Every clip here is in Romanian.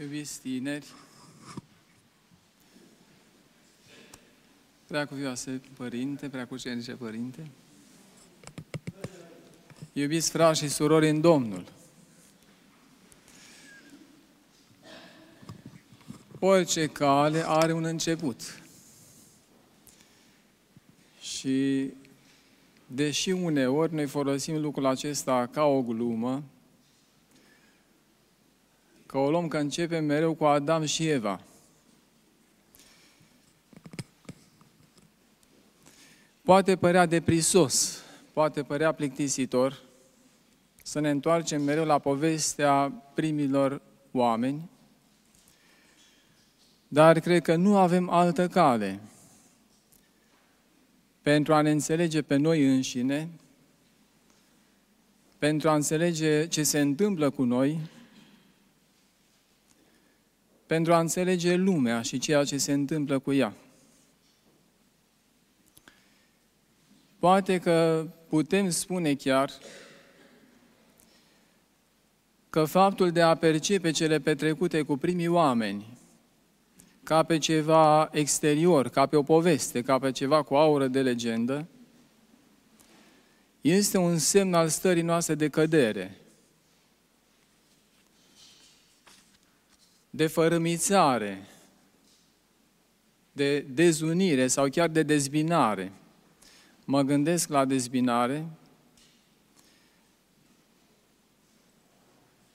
iubiți tineri, preacuvioase părinte, preacucernice părinte, iubiți frați și surori în Domnul, orice cale are un început. Și deși uneori noi folosim lucrul acesta ca o glumă, că o luăm că începe mereu cu Adam și Eva. Poate părea deprisos, poate părea plictisitor să ne întoarcem mereu la povestea primilor oameni, dar cred că nu avem altă cale pentru a ne înțelege pe noi înșine, pentru a înțelege ce se întâmplă cu noi, pentru a înțelege lumea și ceea ce se întâmplă cu ea. Poate că putem spune chiar că faptul de a percepe cele petrecute cu primii oameni ca pe ceva exterior, ca pe o poveste, ca pe ceva cu aură de legendă, este un semn al stării noastre de cădere, de fărâmițare, de dezunire sau chiar de dezbinare. Mă gândesc la dezbinare,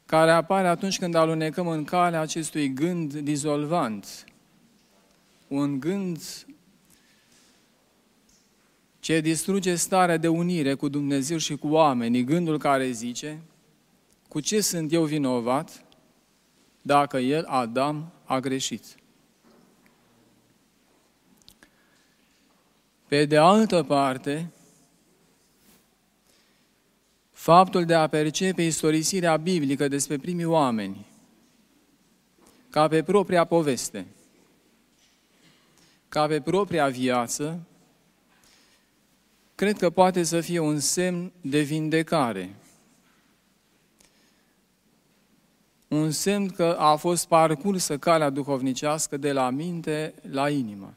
care apare atunci când alunecăm în calea acestui gând dizolvant, un gând ce distruge starea de unire cu Dumnezeu și cu oamenii, gândul care zice, cu ce sunt eu vinovat dacă el, Adam, a greșit? Pe de altă parte, faptul de a percepe istorisirea biblică despre primii oameni ca pe propria poveste – ca pe propria viață, cred că poate să fie un semn de vindecare. Un semn că a fost parcursă calea duhovnicească de la minte la inimă.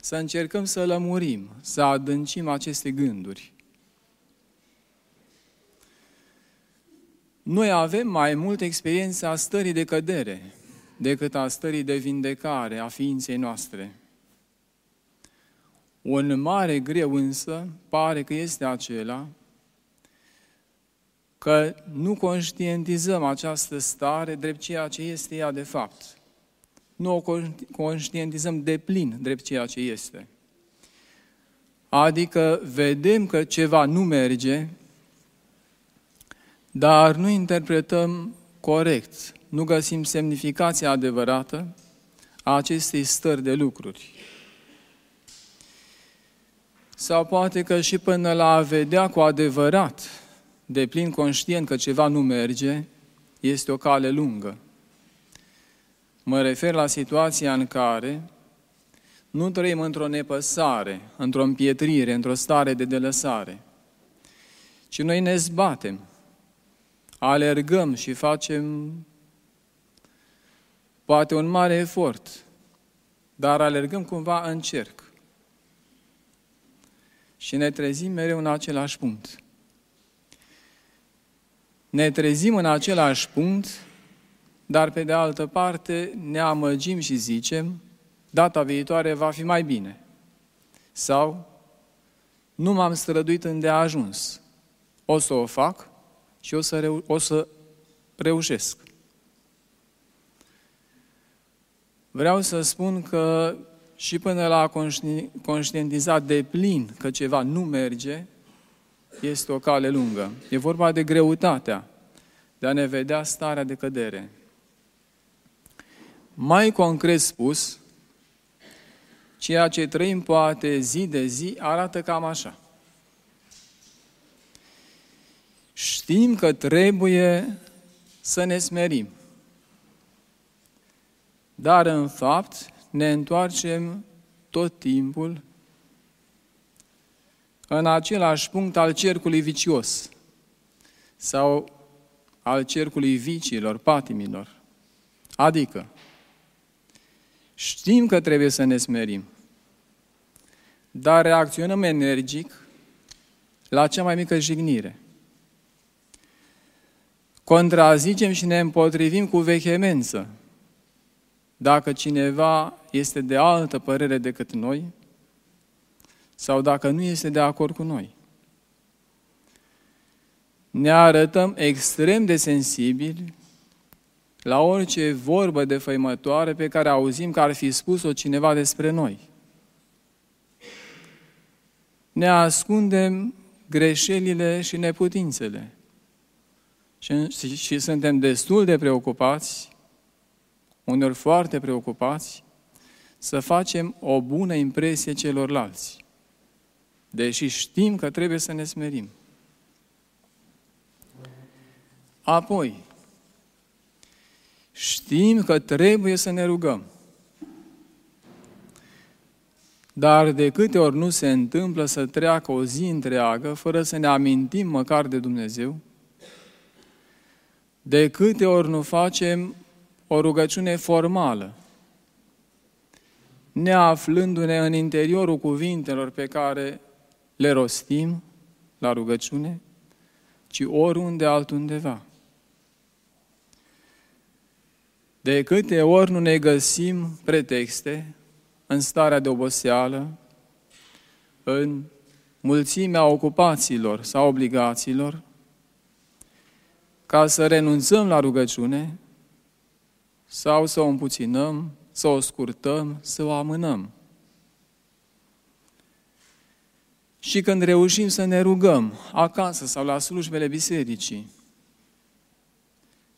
Să încercăm să lămurim, să adâncim aceste gânduri. Noi avem mai mult experiența stării de cădere, decât a stării de vindecare a ființei noastre. Un mare greu însă pare că este acela că nu conștientizăm această stare drept ceea ce este ea de fapt. Nu o conștientizăm de plin drept ceea ce este. Adică vedem că ceva nu merge, dar nu interpretăm corect nu găsim semnificația adevărată a acestei stări de lucruri. Sau poate că și până la a vedea cu adevărat, de plin conștient că ceva nu merge, este o cale lungă. Mă refer la situația în care nu trăim într-o nepăsare, într-o împietrire, într-o stare de delăsare, ci noi ne zbatem, alergăm și facem poate un mare efort, dar alergăm cumva în cerc. Și ne trezim mereu în același punct. Ne trezim în același punct, dar pe de altă parte ne amăgim și zicem, data viitoare va fi mai bine. Sau, nu m-am străduit îndeajuns. O să o fac și o să, reu- o să reușesc. Vreau să spun că și până la conștientizat de plin că ceva nu merge, este o cale lungă. E vorba de greutatea de a ne vedea starea de cădere. Mai concret spus, ceea ce trăim poate zi de zi arată cam așa. Știm că trebuie să ne smerim. Dar, în fapt, ne întoarcem tot timpul în același punct al cercului vicios sau al cercului viciilor, patimilor, Adică, știm că trebuie să ne smerim, dar reacționăm energic la cea mai mică jignire. Contrazicem și ne împotrivim cu vehemență. Dacă cineva este de altă părere decât noi, sau dacă nu este de acord cu noi. Ne arătăm extrem de sensibili la orice vorbă de făimătoare pe care auzim că ar fi spus-o cineva despre noi. Ne ascundem greșelile și neputințele. Și, și, și suntem destul de preocupați, uneori foarte preocupați, să facem o bună impresie celorlalți. Deși știm că trebuie să ne smerim. Apoi, știm că trebuie să ne rugăm. Dar de câte ori nu se întâmplă să treacă o zi întreagă fără să ne amintim măcar de Dumnezeu, de câte ori nu facem o rugăciune formală, neaflându-ne în interiorul cuvintelor pe care le rostim la rugăciune, ci oriunde altundeva. De câte ori nu ne găsim pretexte în starea de oboseală, în mulțimea ocupațiilor sau obligațiilor, ca să renunțăm la rugăciune sau să o împuținăm, să o scurtăm, să o amânăm. Și când reușim să ne rugăm acasă sau la slujbele bisericii,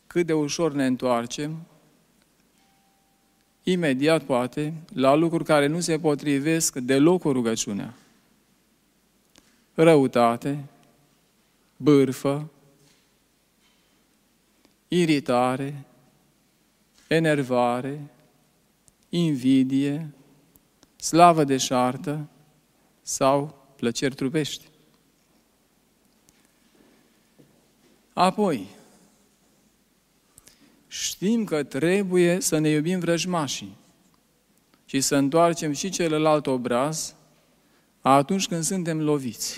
cât de ușor ne întoarcem, imediat poate, la lucruri care nu se potrivesc deloc cu rugăciunea. Răutate, bârfă, iritare, enervare, invidie, slavă de șartă sau plăceri trupești. Apoi, știm că trebuie să ne iubim vrăjmașii și să întoarcem și celălalt obraz atunci când suntem loviți.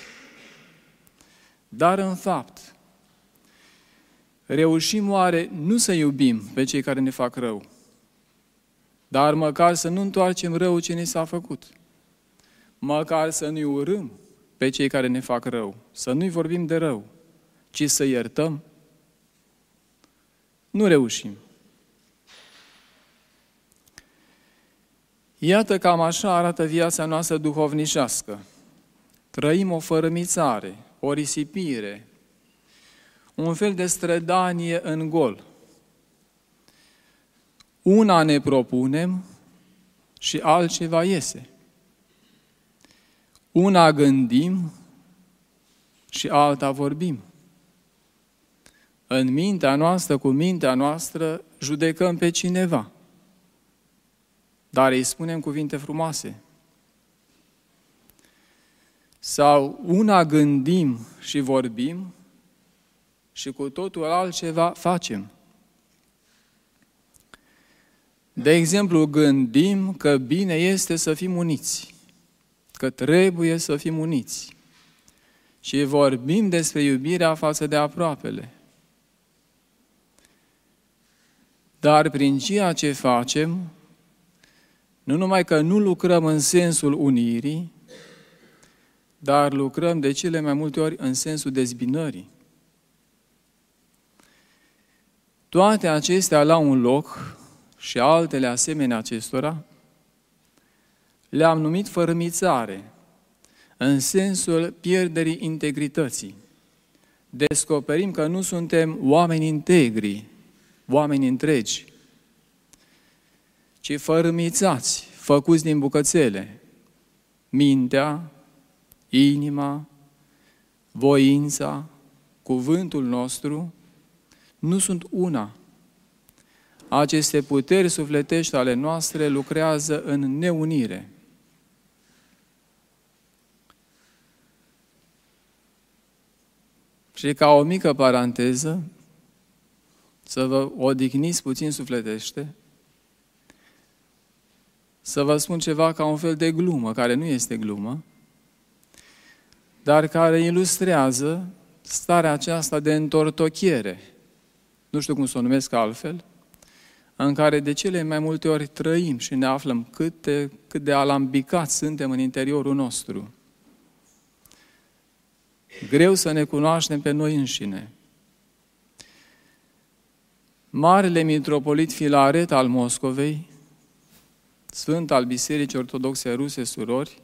Dar în fapt, reușim oare nu să iubim pe cei care ne fac rău, dar măcar să nu întoarcem rău ce ne s-a făcut. Măcar să nu-i urâm pe cei care ne fac rău, să nu-i vorbim de rău, ci să iertăm. Nu reușim. Iată cam așa arată viața noastră duhovnicească. Trăim o fărămițare, o risipire, un fel de strădanie în gol. Una ne propunem și altceva iese. Una gândim și alta vorbim. În mintea noastră, cu mintea noastră, judecăm pe cineva. Dar îi spunem cuvinte frumoase. Sau una gândim și vorbim și cu totul altceva facem. De exemplu, gândim că bine este să fim uniți, că trebuie să fim uniți. Și vorbim despre iubirea față de aproapele. Dar prin ceea ce facem, nu numai că nu lucrăm în sensul unirii, dar lucrăm de cele mai multe ori în sensul dezbinării. Toate acestea la un loc și altele asemenea acestora, le-am numit fărâmițare, în sensul pierderii integrității. Descoperim că nu suntem oameni integri, oameni întregi, ci fărâmițați, făcuți din bucățele, mintea, inima, voința, cuvântul nostru, nu sunt una. Aceste puteri sufletești ale noastre lucrează în neunire. Și ca o mică paranteză, să vă odihniți puțin sufletește, să vă spun ceva ca un fel de glumă, care nu este glumă, dar care ilustrează starea aceasta de întortochiere, nu știu cum să o numesc altfel, în care de cele mai multe ori trăim și ne aflăm cât de, cât de alambicați suntem în interiorul nostru. Greu să ne cunoaștem pe noi înșine. Marele mitropolit Filaret al Moscovei, sfânt al Bisericii Ortodoxe Ruse Surori,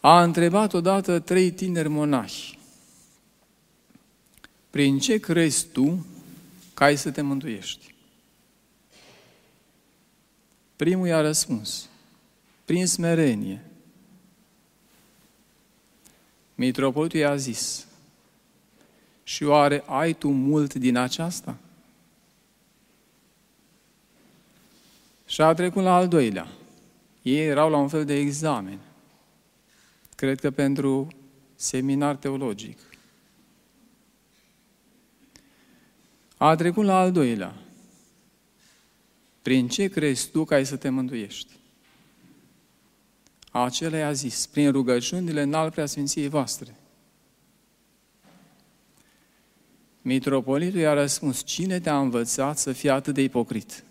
a întrebat odată trei tineri monahi, prin ce crezi tu că ai să te mântuiești? Primul i-a răspuns, prin smerenie. Mitropolitul i-a zis, și oare ai tu mult din aceasta? Și a trecut la al doilea. Ei erau la un fel de examen. Cred că pentru seminar teologic. A trecut la al doilea. Prin ce crezi tu că ai să te mântuiești? Acela i-a zis, prin rugăciunile înalt preasfinției voastre. Mitropolitul i-a răspuns, cine te-a învățat să fii atât de ipocrit?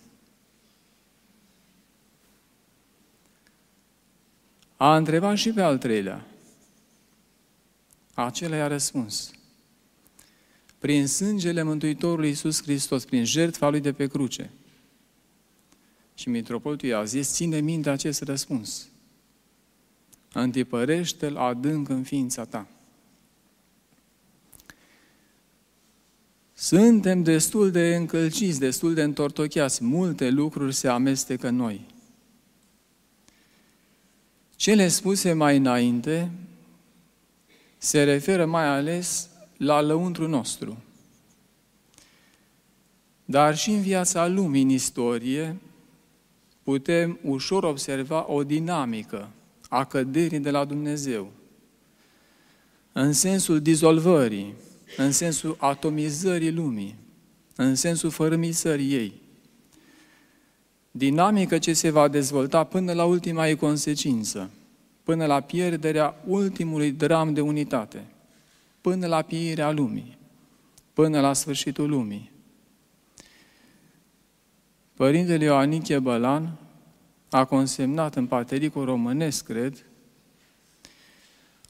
A întrebat și pe al treilea. Acela i-a răspuns. Prin sângele Mântuitorului Iisus Hristos, prin jertfa Lui de pe cruce. Și Mitropolitul i-a zis, ține minte acest răspuns. Antipărește-l adânc în ființa ta. Suntem destul de încălciți, destul de întortocheați. Multe lucruri se amestecă în noi. Cele spuse mai înainte se referă mai ales la lăuntru nostru. Dar și în viața lumii, în istorie, putem ușor observa o dinamică a căderii de la Dumnezeu. În sensul dizolvării, în sensul atomizării lumii, în sensul fărâmisării ei. Dinamică ce se va dezvolta până la ultima ei consecință, până la pierderea ultimului dram de unitate, până la pieirea lumii, până la sfârșitul lumii. Părintele Ioaniche Bălan a consemnat în patericul românesc, cred,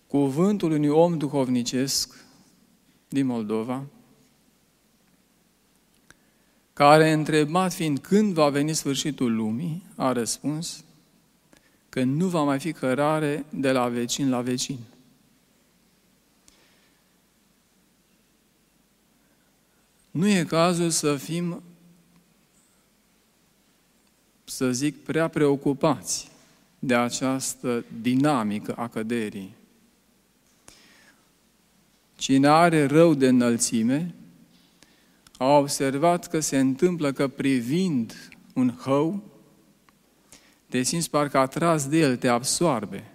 cuvântul unui om duhovnicesc din Moldova, care, întrebat fiind când va veni sfârșitul lumii, a răspuns că nu va mai fi cărare de la vecin la vecin. Nu e cazul să fim, să zic, prea preocupați de această dinamică a căderii. Cine are rău de înălțime, a observat că se întâmplă că privind un hău, te simți parcă atras de el, te absoarbe.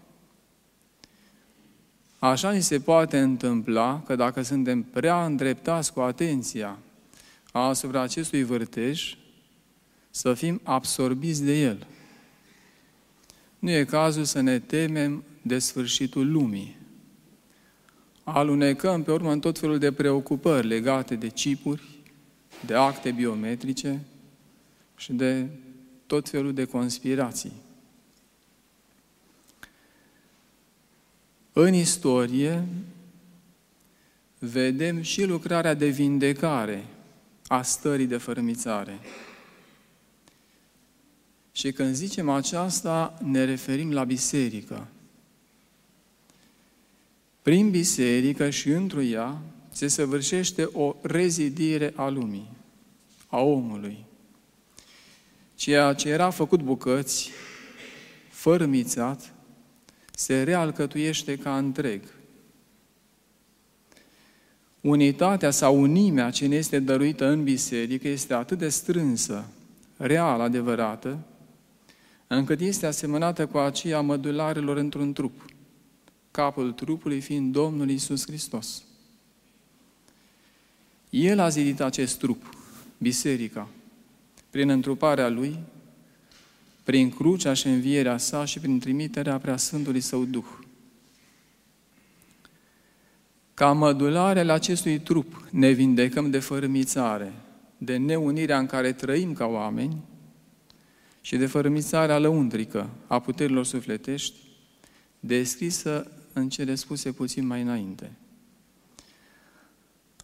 Așa ni se poate întâmpla că dacă suntem prea îndreptați cu atenția asupra acestui vârtej, să fim absorbiți de el. Nu e cazul să ne temem de sfârșitul lumii alunecăm pe urmă în tot felul de preocupări legate de chipuri, de acte biometrice și de tot felul de conspirații. În istorie vedem și lucrarea de vindecare a stării de fărâmițare. Și când zicem aceasta, ne referim la biserică. Prin biserică și într ea se săvârșește o rezidire a lumii, a omului. Ceea ce era făcut bucăți, fărâmițat, se realcătuiește ca întreg. Unitatea sau unimea ce ne este dăruită în biserică este atât de strânsă, reală, adevărată, încât este asemănată cu aceea mădularilor într-un trup – capul trupului fiind Domnul Isus Hristos. El a zidit acest trup, biserica, prin întruparea Lui, prin crucea și învierea sa și prin trimiterea preasfântului Său Duh. Ca mădularele acestui trup ne vindecăm de fărâmițare, de neunirea în care trăim ca oameni și de fărâmițarea lăuntrică a puterilor sufletești, descrisă în cele spuse puțin mai înainte.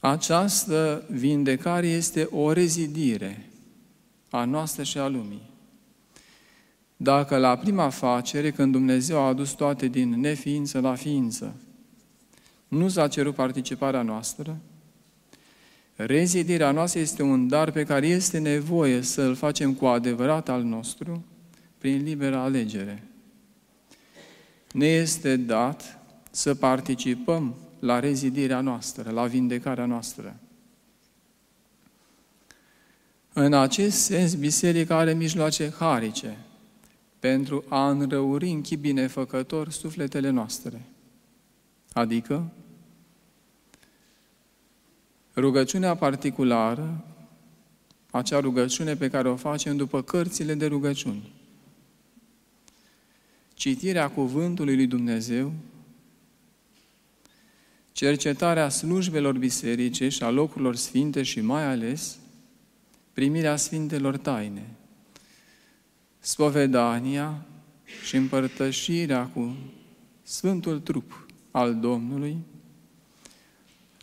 Această vindecare este o rezidire a noastră și a lumii. Dacă la prima facere, când Dumnezeu a adus toate din neființă la ființă, nu s-a cerut participarea noastră, rezidirea noastră este un dar pe care este nevoie să îl facem cu adevărat al nostru, prin liberă alegere. Ne este dat să participăm la rezidirea noastră, la vindecarea noastră. În acest sens, Biserica are mijloace harice pentru a înrăuri în chip binefăcător sufletele noastre. Adică, rugăciunea particulară, acea rugăciune pe care o facem după cărțile de rugăciuni, citirea cuvântului lui Dumnezeu, cercetarea slujbelor biserice și a locurilor sfinte și mai ales primirea sfintelor taine, spovedania și împărtășirea cu Sfântul Trup al Domnului,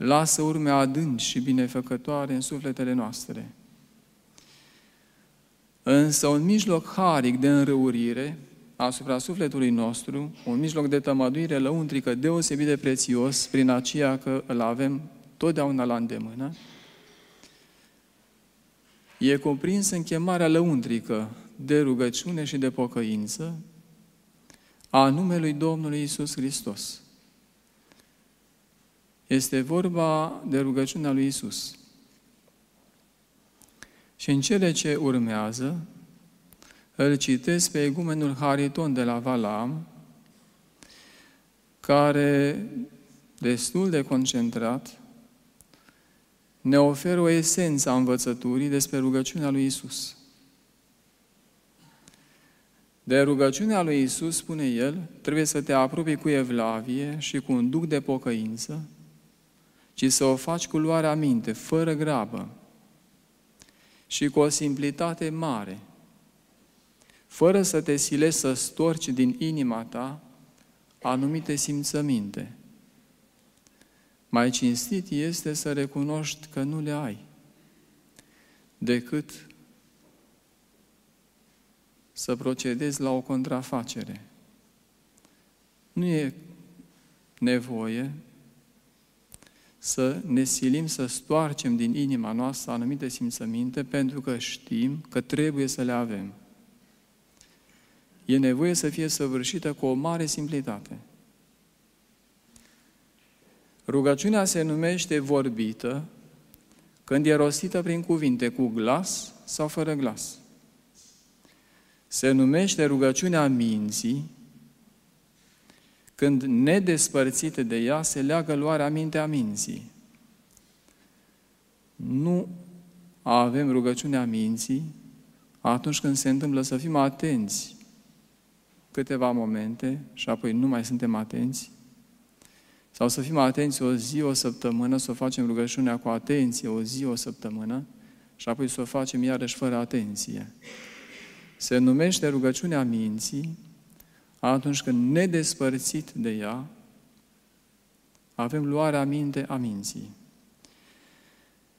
lasă urme adânci și binefăcătoare în sufletele noastre. Însă un mijloc haric de înrăurire asupra sufletului nostru, un mijloc de tămăduire lăuntrică deosebit de prețios, prin aceea că îl avem totdeauna la îndemână, e cuprins în chemarea lăuntrică de rugăciune și de pocăință a numelui Domnului Isus Hristos. Este vorba de rugăciunea lui Isus. Și în cele ce urmează, îl citesc pe egumenul Hariton de la Valam, care, destul de concentrat, ne oferă o esență a învățăturii despre rugăciunea lui Isus. De rugăciunea lui Isus, spune el, trebuie să te apropii cu evlavie și cu un duc de pocăință, ci să o faci cu luarea minte, fără grabă și cu o simplitate mare – fără să te silești să storci din inima ta anumite simțăminte. Mai cinstit este să recunoști că nu le ai, decât să procedezi la o contrafacere. Nu e nevoie să ne silim să stoarcem din inima noastră anumite simțăminte pentru că știm că trebuie să le avem e nevoie să fie săvârșită cu o mare simplitate. Rugăciunea se numește vorbită când e rostită prin cuvinte cu glas sau fără glas. Se numește rugăciunea minții când nedespărțită de ea se leagă luarea mintea minții. Nu avem rugăciunea minții atunci când se întâmplă să fim atenți câteva momente și apoi nu mai suntem atenți? Sau să fim atenți o zi, o săptămână, să o facem rugăciunea cu atenție o zi, o săptămână și apoi să o facem iarăși fără atenție. Se numește rugăciunea minții atunci când nedespărțit de ea avem luarea minte a minții.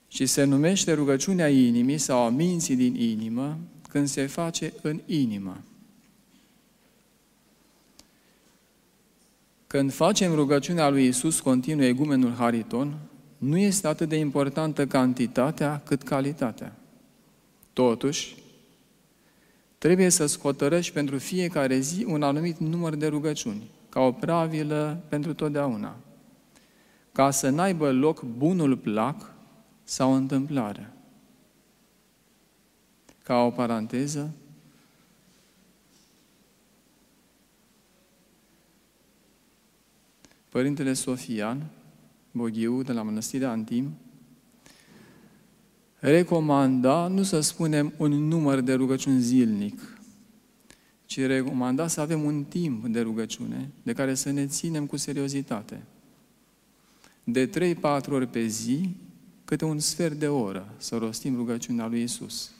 Și se numește rugăciunea inimii sau a minții din inimă când se face în inimă. Când facem rugăciunea lui Isus, continuă egumenul Hariton, nu este atât de importantă cantitatea cât calitatea. Totuși, trebuie să scotărăși pentru fiecare zi un anumit număr de rugăciuni, ca o pravilă pentru totdeauna, ca să n-aibă loc bunul plac sau întâmplare. Ca o paranteză, Părintele Sofian Boghiu de la Mănăstirea Antim recomanda nu să spunem un număr de rugăciuni zilnic, ci recomanda să avem un timp de rugăciune de care să ne ținem cu seriozitate. De 3-4 ori pe zi, câte un sfert de oră să rostim rugăciunea lui Isus.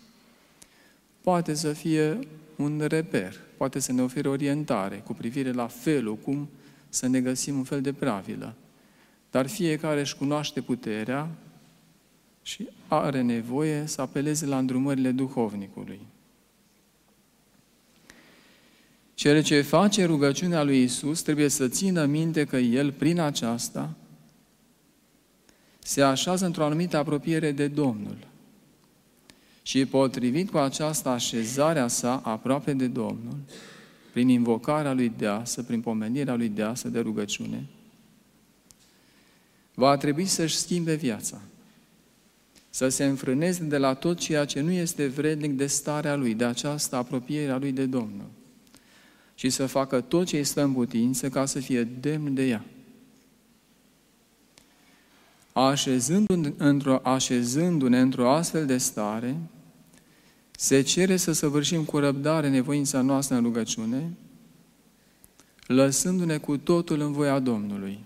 Poate să fie un reper, poate să ne ofere orientare cu privire la felul cum să ne găsim un fel de pravilă. Dar fiecare își cunoaște puterea și are nevoie să apeleze la îndrumările duhovnicului. Cel ce face rugăciunea lui Isus trebuie să țină minte că El, prin aceasta, se așează într-o anumită apropiere de Domnul. Și potrivit cu această așezare a sa aproape de Domnul, prin invocarea lui deasă, prin pomenirea lui deasă de rugăciune, va trebui să-și schimbe viața, să se înfrâneze de la tot ceea ce nu este vrednic de starea lui, de această apropiere a lui de Domnul, și să facă tot ce îi stă în putință ca să fie demn de ea. Așezându-ne într-o, așezându-ne într-o astfel de stare, se cere să săvârșim cu răbdare nevoința noastră în rugăciune, lăsându-ne cu totul în voia Domnului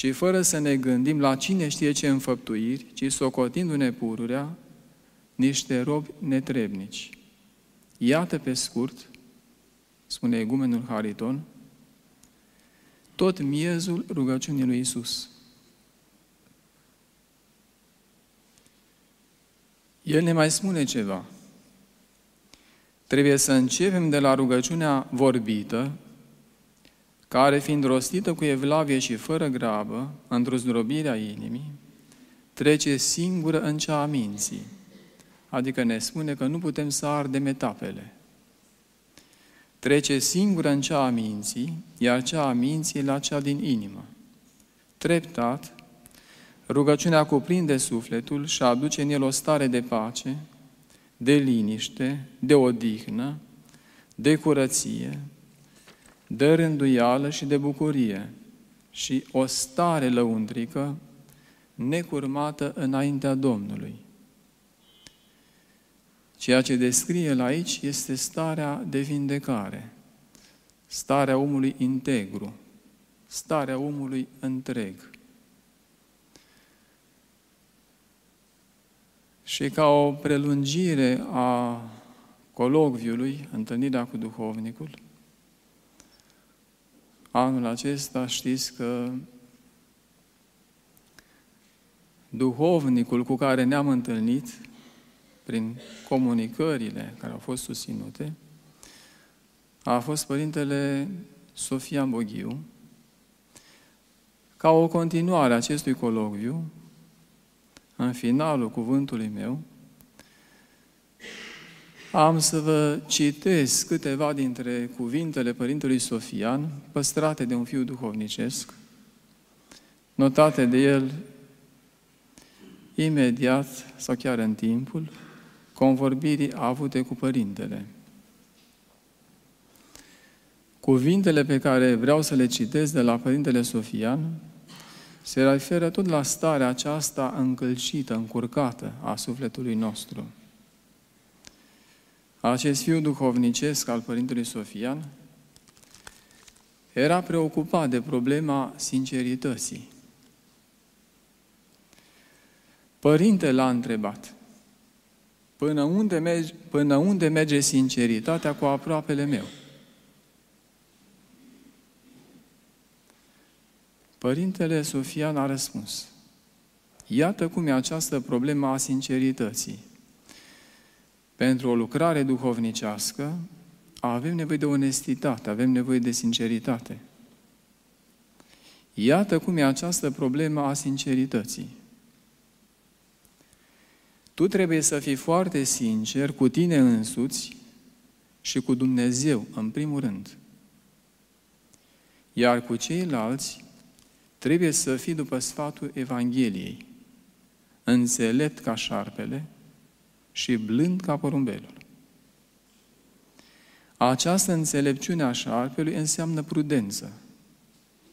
și fără să ne gândim la cine știe ce înfăptuiri, ci socotindu-ne pururea, niște robi netrebnici. Iată pe scurt, spune egumenul Hariton, tot miezul rugăciunii lui Isus. El ne mai spune ceva. Trebuie să începem de la rugăciunea vorbită, care, fiind rostită cu evlavie și fără grabă, într-o zdrobire a inimii, trece singură în cea a minții. Adică ne spune că nu putem să ardem etapele. Trece singură în cea a minții, iar cea a minții la cea din inimă. Treptat, Rugăciunea cuprinde sufletul și aduce în el o stare de pace, de liniște, de odihnă, de curăție, de rânduială și de bucurie și o stare lăuntrică necurmată înaintea Domnului. Ceea ce descrie el aici este starea de vindecare, starea omului integru, starea omului întreg. Și ca o prelungire a colocviului, întâlnirea cu duhovnicul, anul acesta știți că duhovnicul cu care ne-am întâlnit, prin comunicările care au fost susținute, a fost Părintele Sofia Boghiu, ca o continuare a acestui colocviu, în finalul cuvântului meu, am să vă citesc câteva dintre cuvintele Părintelui Sofian, păstrate de un fiu duhovnicesc, notate de el imediat sau chiar în timpul convorbirii avute cu Părintele. Cuvintele pe care vreau să le citesc de la Părintele Sofian se referă tot la starea aceasta încălcită, încurcată a sufletului nostru. Acest fiu duhovnicesc al Părintelui Sofian era preocupat de problema sincerității. Părinte l-a întrebat, până unde, merge, până unde merge sinceritatea cu aproapele meu? Părintele Sofian a răspuns, iată cum e această problemă a sincerității. Pentru o lucrare duhovnicească avem nevoie de onestitate, avem nevoie de sinceritate. Iată cum e această problemă a sincerității. Tu trebuie să fii foarte sincer cu tine însuți și cu Dumnezeu, în primul rând. Iar cu ceilalți trebuie să fii după sfatul Evangheliei, înțelept ca șarpele și blând ca porumbelul. Această înțelepciune a șarpelui înseamnă prudență.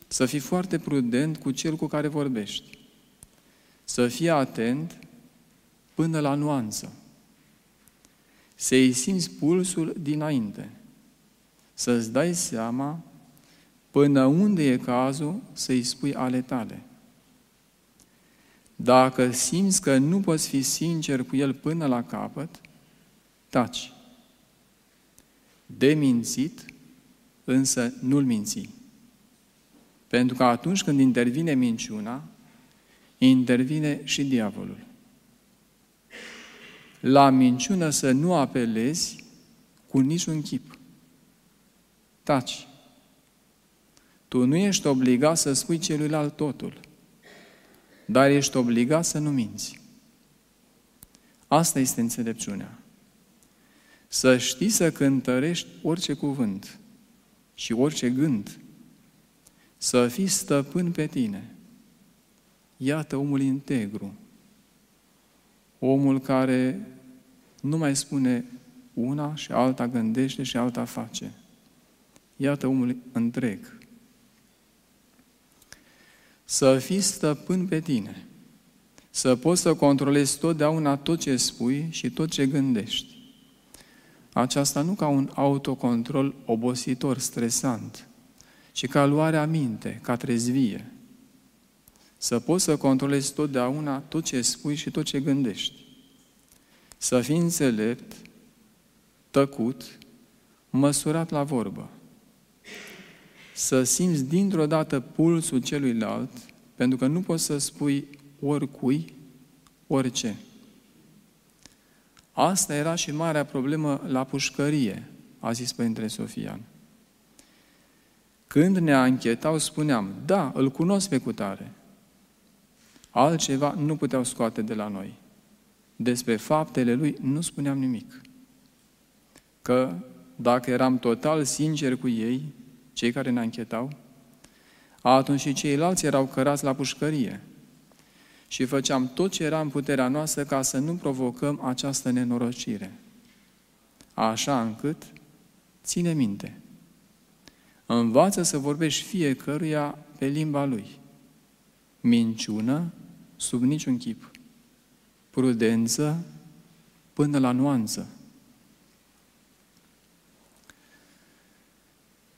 Să fii foarte prudent cu cel cu care vorbești. Să fii atent până la nuanță. Să-i simți pulsul dinainte. Să-ți dai seama până unde e cazul să-i spui ale tale. Dacă simți că nu poți fi sincer cu el până la capăt, taci. De mințit, însă nu-l minți. Pentru că atunci când intervine minciuna, intervine și diavolul. La minciună să nu apelezi cu niciun chip. Taci. Tu nu ești obligat să spui celuilalt totul, dar ești obligat să nu minți. Asta este înțelepciunea. Să știi să cântărești orice cuvânt și orice gând. Să fii stăpân pe tine. Iată omul integru. Omul care nu mai spune una și alta gândește și alta face. Iată omul întreg. Să fii stăpân pe tine. Să poți să controlezi totdeauna tot ce spui și tot ce gândești. Aceasta nu ca un autocontrol obositor, stresant, ci ca luarea minte, ca trezvie. Să poți să controlezi totdeauna tot ce spui și tot ce gândești. Să fii înțelept, tăcut, măsurat la vorbă. Să simți dintr-o dată pulsul celuilalt, pentru că nu poți să spui oricui, orice. Asta era și marea problemă la pușcărie, a zis Părintele Sofian. Când ne anchetau, spuneam, da, îl cunosc pe cutare. Altceva nu puteau scoate de la noi. Despre faptele lui nu spuneam nimic. Că dacă eram total sincer cu ei, cei care ne anchetau, atunci și ceilalți erau cărați la pușcărie și făceam tot ce era în puterea noastră ca să nu provocăm această nenorocire. Așa încât, ține minte, învață să vorbești fiecăruia pe limba lui. Minciună sub niciun chip. Prudență până la nuanță.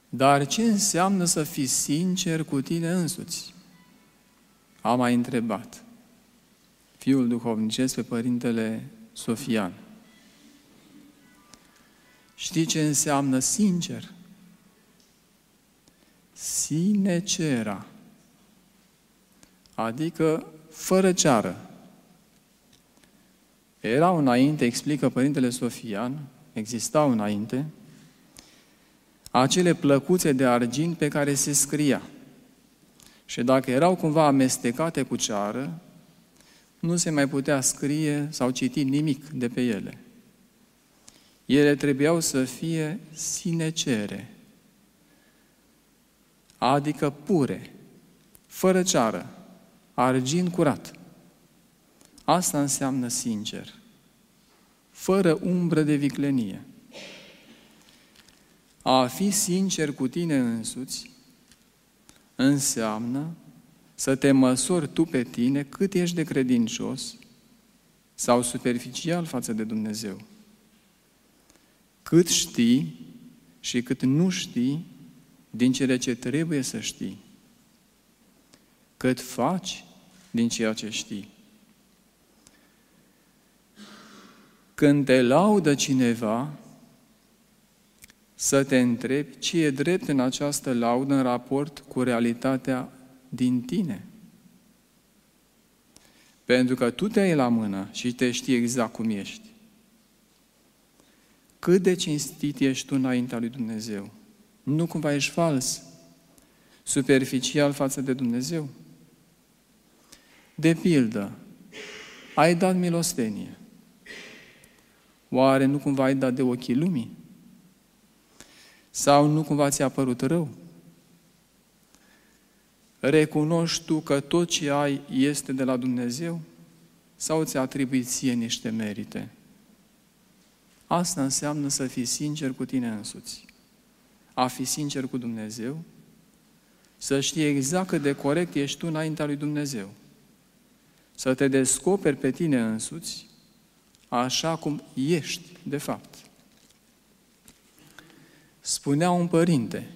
Dar ce înseamnă să fii sincer cu tine însuți? Am mai întrebat fiul duhovnicesc pe Părintele Sofian. Știi ce înseamnă sincer? Sinecera. Adică fără ceară. Erau înainte, explică Părintele Sofian, existau înainte, acele plăcuțe de argint pe care se scria. Și dacă erau cumva amestecate cu ceară, nu se mai putea scrie sau citi nimic de pe ele. Ele trebuiau să fie sinecere, adică pure, fără ceară, argint curat. Asta înseamnă sincer, fără umbră de viclenie. A fi sincer cu tine însuți înseamnă să te măsori tu pe tine cât ești de credincios sau superficial față de Dumnezeu. Cât știi și cât nu știi din cele ce trebuie să știi. Cât faci din ceea ce știi. Când te laudă cineva, să te întrebi ce e drept în această laudă în raport cu realitatea din tine. Pentru că tu te ai la mână și te știi exact cum ești. Cât de cinstit ești tu înaintea lui Dumnezeu. Nu cumva ești fals, superficial față de Dumnezeu. De pildă, ai dat milostenie. Oare nu cumva ai dat de ochii lumii? Sau nu cumva ți-a părut rău? Recunoști tu că tot ce ai este de la Dumnezeu? Sau ți atribui ție niște merite? Asta înseamnă să fii sincer cu tine însuți. A fi sincer cu Dumnezeu, să știi exact cât de corect ești tu înaintea lui Dumnezeu. Să te descoperi pe tine însuți așa cum ești, de fapt. Spunea un părinte,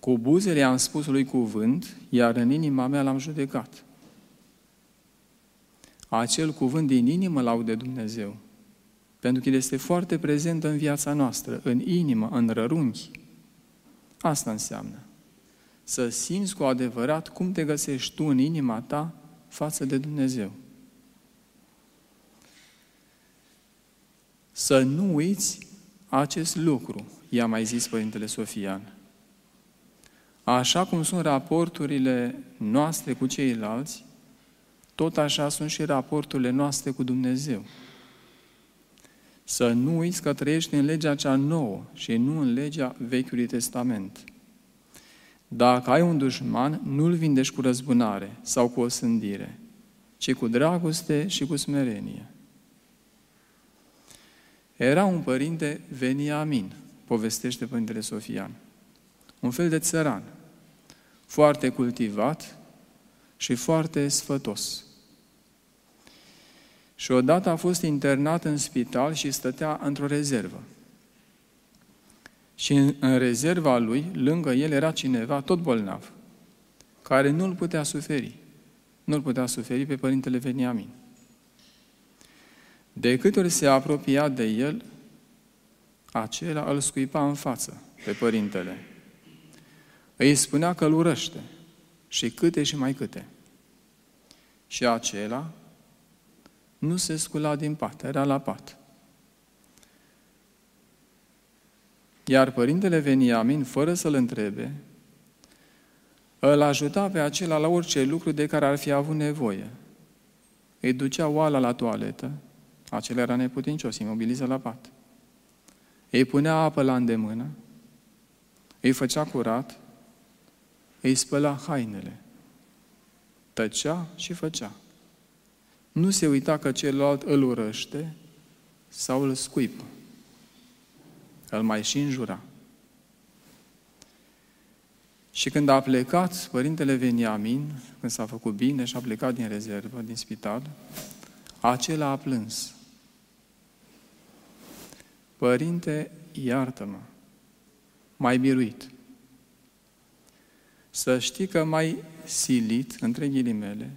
cu buzele am spus lui cuvânt, iar în inima mea l-am judecat. Acel cuvânt din inimă laude Dumnezeu, pentru că El este foarte prezent în viața noastră, în inimă, în rărunchi. Asta înseamnă. Să simți cu adevărat cum te găsești tu în inima ta față de Dumnezeu. Să nu uiți acest lucru, i-a mai zis Părintele Sofian. Așa cum sunt raporturile noastre cu ceilalți, tot așa sunt și raporturile noastre cu Dumnezeu. Să nu uiți că trăiești în legea cea nouă și nu în legea Vechiului Testament. Dacă ai un dușman, nu-l vindești cu răzbunare sau cu o sândire, ci cu dragoste și cu smerenie. Era un părinte Veniamin, povestește Părintele Sofian. Un fel de țăran, foarte cultivat și foarte sfătos. Și odată a fost internat în spital și stătea într-o rezervă. Și în, în rezerva lui, lângă el, era cineva tot bolnav, care nu-l putea suferi. Nu-l putea suferi pe Părintele Veniamin. De câte ori se apropia de el, acela îl scuipa în față pe părintele. Îi spunea că îl urăște și câte și mai câte. Și acela nu se scula din pat, era la pat. Iar părintele Veniamin, fără să-l întrebe, îl ajuta pe acela la orice lucru de care ar fi avut nevoie. Îi ducea oala la toaletă, acela era neputincios, imobiliză la pat. Îi punea apă la îndemână, îi făcea curat, îi spăla hainele. Tăcea și făcea. Nu se uita că celălalt îl urăște sau îl scuipă. Îl mai și înjura. Și când a plecat părintele Veniamin, când s-a făcut bine și a plecat din rezervă, din spital, acela a plâns. Părinte, iartă-mă, mai biruit. Să știi că mai silit, între ghilimele,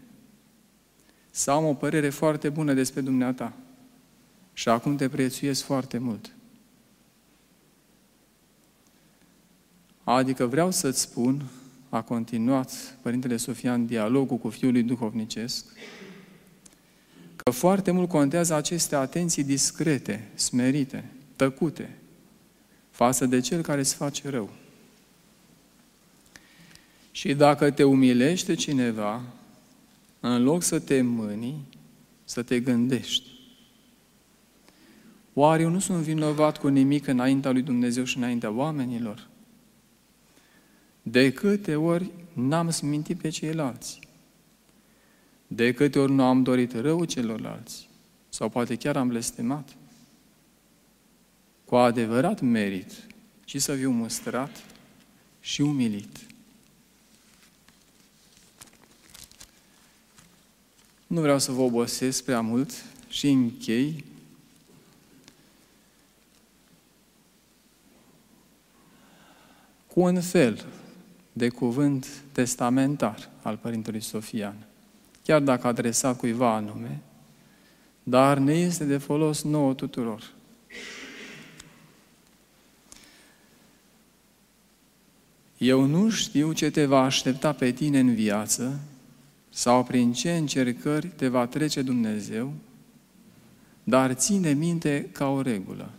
să am o părere foarte bună despre dumneata și acum te prețuiesc foarte mult. Adică vreau să-ți spun, a continuat Părintele Sofian dialogul cu Fiul lui Duhovnicesc, că foarte mult contează aceste atenții discrete, smerite, tăcute, față de cel care îți face rău. Și dacă te umilește cineva, în loc să te mâni, să te gândești. Oare eu nu sunt vinovat cu nimic înaintea lui Dumnezeu și înaintea oamenilor? De câte ori n-am smintit pe ceilalți? De câte ori nu am dorit rău celorlalți? Sau poate chiar am blestemat? Cu adevărat merit și să fiu mustrat și umilit. Nu vreau să vă obosesc prea mult și închei. Cu un fel de cuvânt testamentar al Părintelui Sofian, chiar dacă adresat cuiva anume, dar ne este de folos nouă tuturor. Eu nu știu ce te va aștepta pe tine în viață sau prin ce încercări te va trece Dumnezeu, dar ține minte ca o regulă.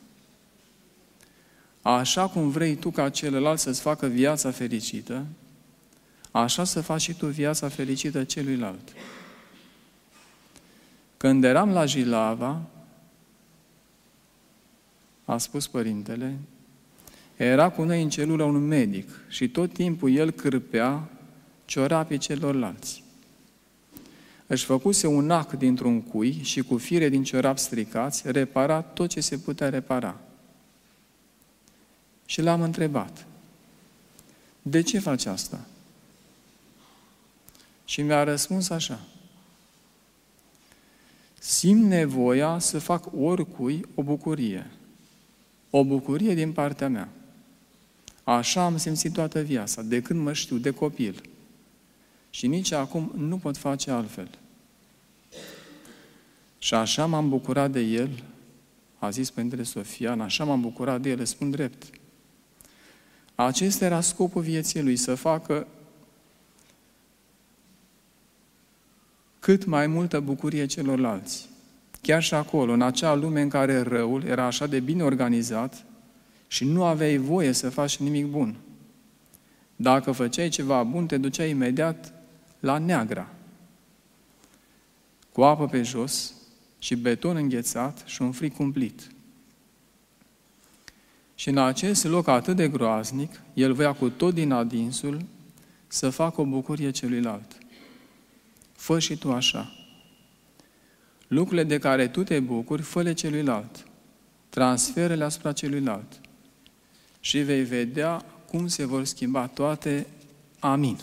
Așa cum vrei tu ca celălalt să-ți facă viața fericită, așa să faci și tu viața fericită celuilalt. Când eram la Jilava, a spus părintele, era cu noi în celulă un medic și tot timpul el cârpea ciorapii celorlalți. Își făcuse un ac dintr-un cui și cu fire din ciorap stricați repara tot ce se putea repara. Și l-am întrebat, de ce faci asta? Și mi-a răspuns așa, simt nevoia să fac oricui o bucurie. O bucurie din partea mea. Așa am simțit toată viața, de când mă știu, de copil. Și nici acum nu pot face altfel. Și așa m-am bucurat de el, a zis Părintele Sofian, așa m-am bucurat de el, îți spun drept. Acesta era scopul vieții lui, să facă cât mai multă bucurie celorlalți. Chiar și acolo, în acea lume în care răul era așa de bine organizat și nu aveai voie să faci nimic bun. Dacă făceai ceva bun, te duceai imediat la neagra, cu apă pe jos și beton înghețat și un fric cumplit. Și în acest loc atât de groaznic, el voia cu tot din adinsul să facă o bucurie celuilalt. Fă și tu așa. Lucrurile de care tu te bucuri, fă celuilalt. Transferă-le asupra celuilalt. Și vei vedea cum se vor schimba toate. Amin.